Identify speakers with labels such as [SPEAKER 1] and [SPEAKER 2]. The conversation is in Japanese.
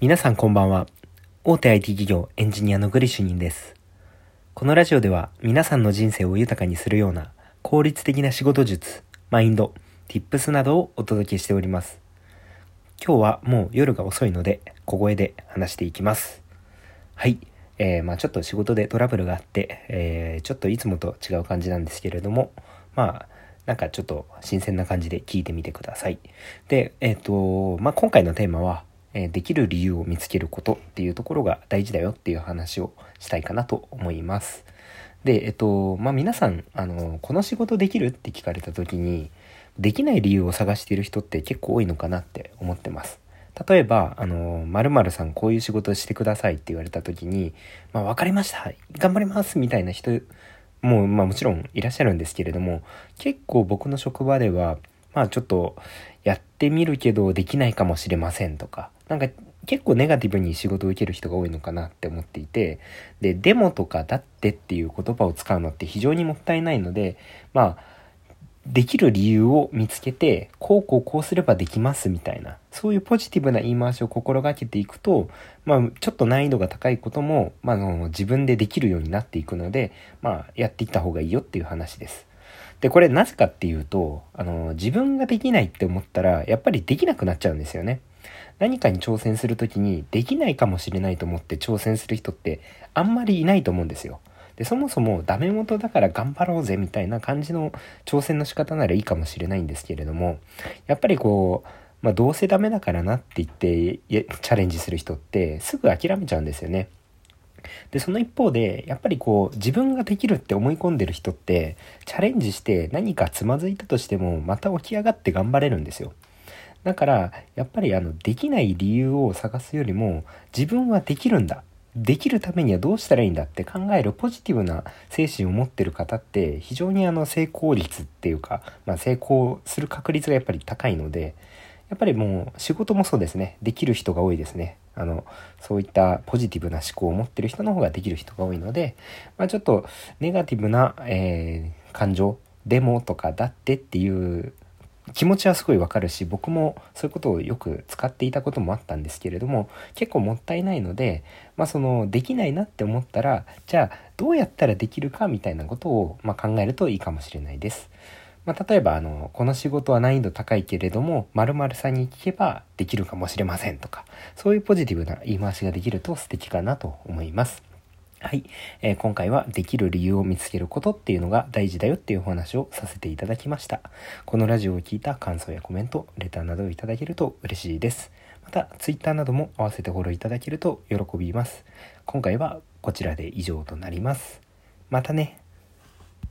[SPEAKER 1] 皆さんこんばんは。大手 IT 企業エンジニアのグリシュニンです。このラジオでは皆さんの人生を豊かにするような効率的な仕事術、マインド、tips などをお届けしております。今日はもう夜が遅いので小声で話していきます。はい。えー、まあちょっと仕事でトラブルがあって、えー、ちょっといつもと違う感じなんですけれども、まあなんかちょっと新鮮な感じで聞いてみてください。で、えっ、と、まあ今回のテーマは、えできる理由を見つけることっていうところが大事だよっていう話をしたいかなと思います。で、えっと、まあ皆さん、あの、この仕事できるって聞かれた時に、できない理由を探している人って結構多いのかなって思ってます。例えば、あの、〇〇さんこういう仕事してくださいって言われた時に、まあ分かりました頑張りますみたいな人も、まあもちろんいらっしゃるんですけれども、結構僕の職場では、まあちょっとやってみるけどできないかもしれませんとか、なんか結構ネガティブに仕事を受ける人が多いのかなって思っていて、で、デモとかだってっていう言葉を使うのって非常にもったいないので、まあ、できる理由を見つけて、こうこうこうすればできますみたいな、そういうポジティブな言い回しを心がけていくと、まあ、ちょっと難易度が高いことも、まあ、の自分でできるようになっていくので、まあ、やっていった方がいいよっていう話です。で、これなぜかっていうと、あの、自分ができないって思ったら、やっぱりできなくなっちゃうんですよね。何かに挑戦するときに、できないかもしれないと思って挑戦する人って、あんまりいないと思うんですよ。で、そもそもダメ元だから頑張ろうぜみたいな感じの挑戦の仕方ならいいかもしれないんですけれども、やっぱりこう、まあどうせダメだからなって言ってチャレンジする人ってすぐ諦めちゃうんですよね。で、その一方で、やっぱりこう、自分ができるって思い込んでる人って、チャレンジして何かつまずいたとしても、また起き上がって頑張れるんですよ。だから、やっぱりあの、できない理由を探すよりも、自分はできるんだ。できるためにはどうしたらいいんだって考えるポジティブな精神を持ってる方って、非常にあの、成功率っていうか、まあ成功する確率がやっぱり高いので、やっぱりもう仕事もそうですね。できる人が多いですね。あの、そういったポジティブな思考を持ってる人の方ができる人が多いので、まあちょっとネガティブな、えー感情、でもとかだってっていう気持ちはすごいわかるし、僕もそういうことをよく使っていたこともあったんですけれども、結構もったいないので、まあその、できないなって思ったら、じゃあどうやったらできるかみたいなことを、まあ、考えるといいかもしれないです。まあ、例えば、あの、この仕事は難易度高いけれども、〇〇さんに聞けばできるかもしれませんとか、そういうポジティブな言い回しができると素敵かなと思います。はい、えー今回はできる理由を見つけることっていうのが大事だよっていうお話をさせていただきました。このラジオを聞いた感想やコメント、レターなどをいただけると嬉しいです。また、ツイッターなども合わせてフォローいただけると喜びます。今回はこちらで以上となります。またね。